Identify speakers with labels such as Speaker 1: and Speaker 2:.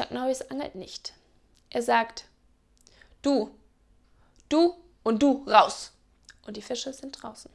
Speaker 1: Chuck Norris angelt nicht. Er sagt, du, du und du raus. Und die Fische sind draußen.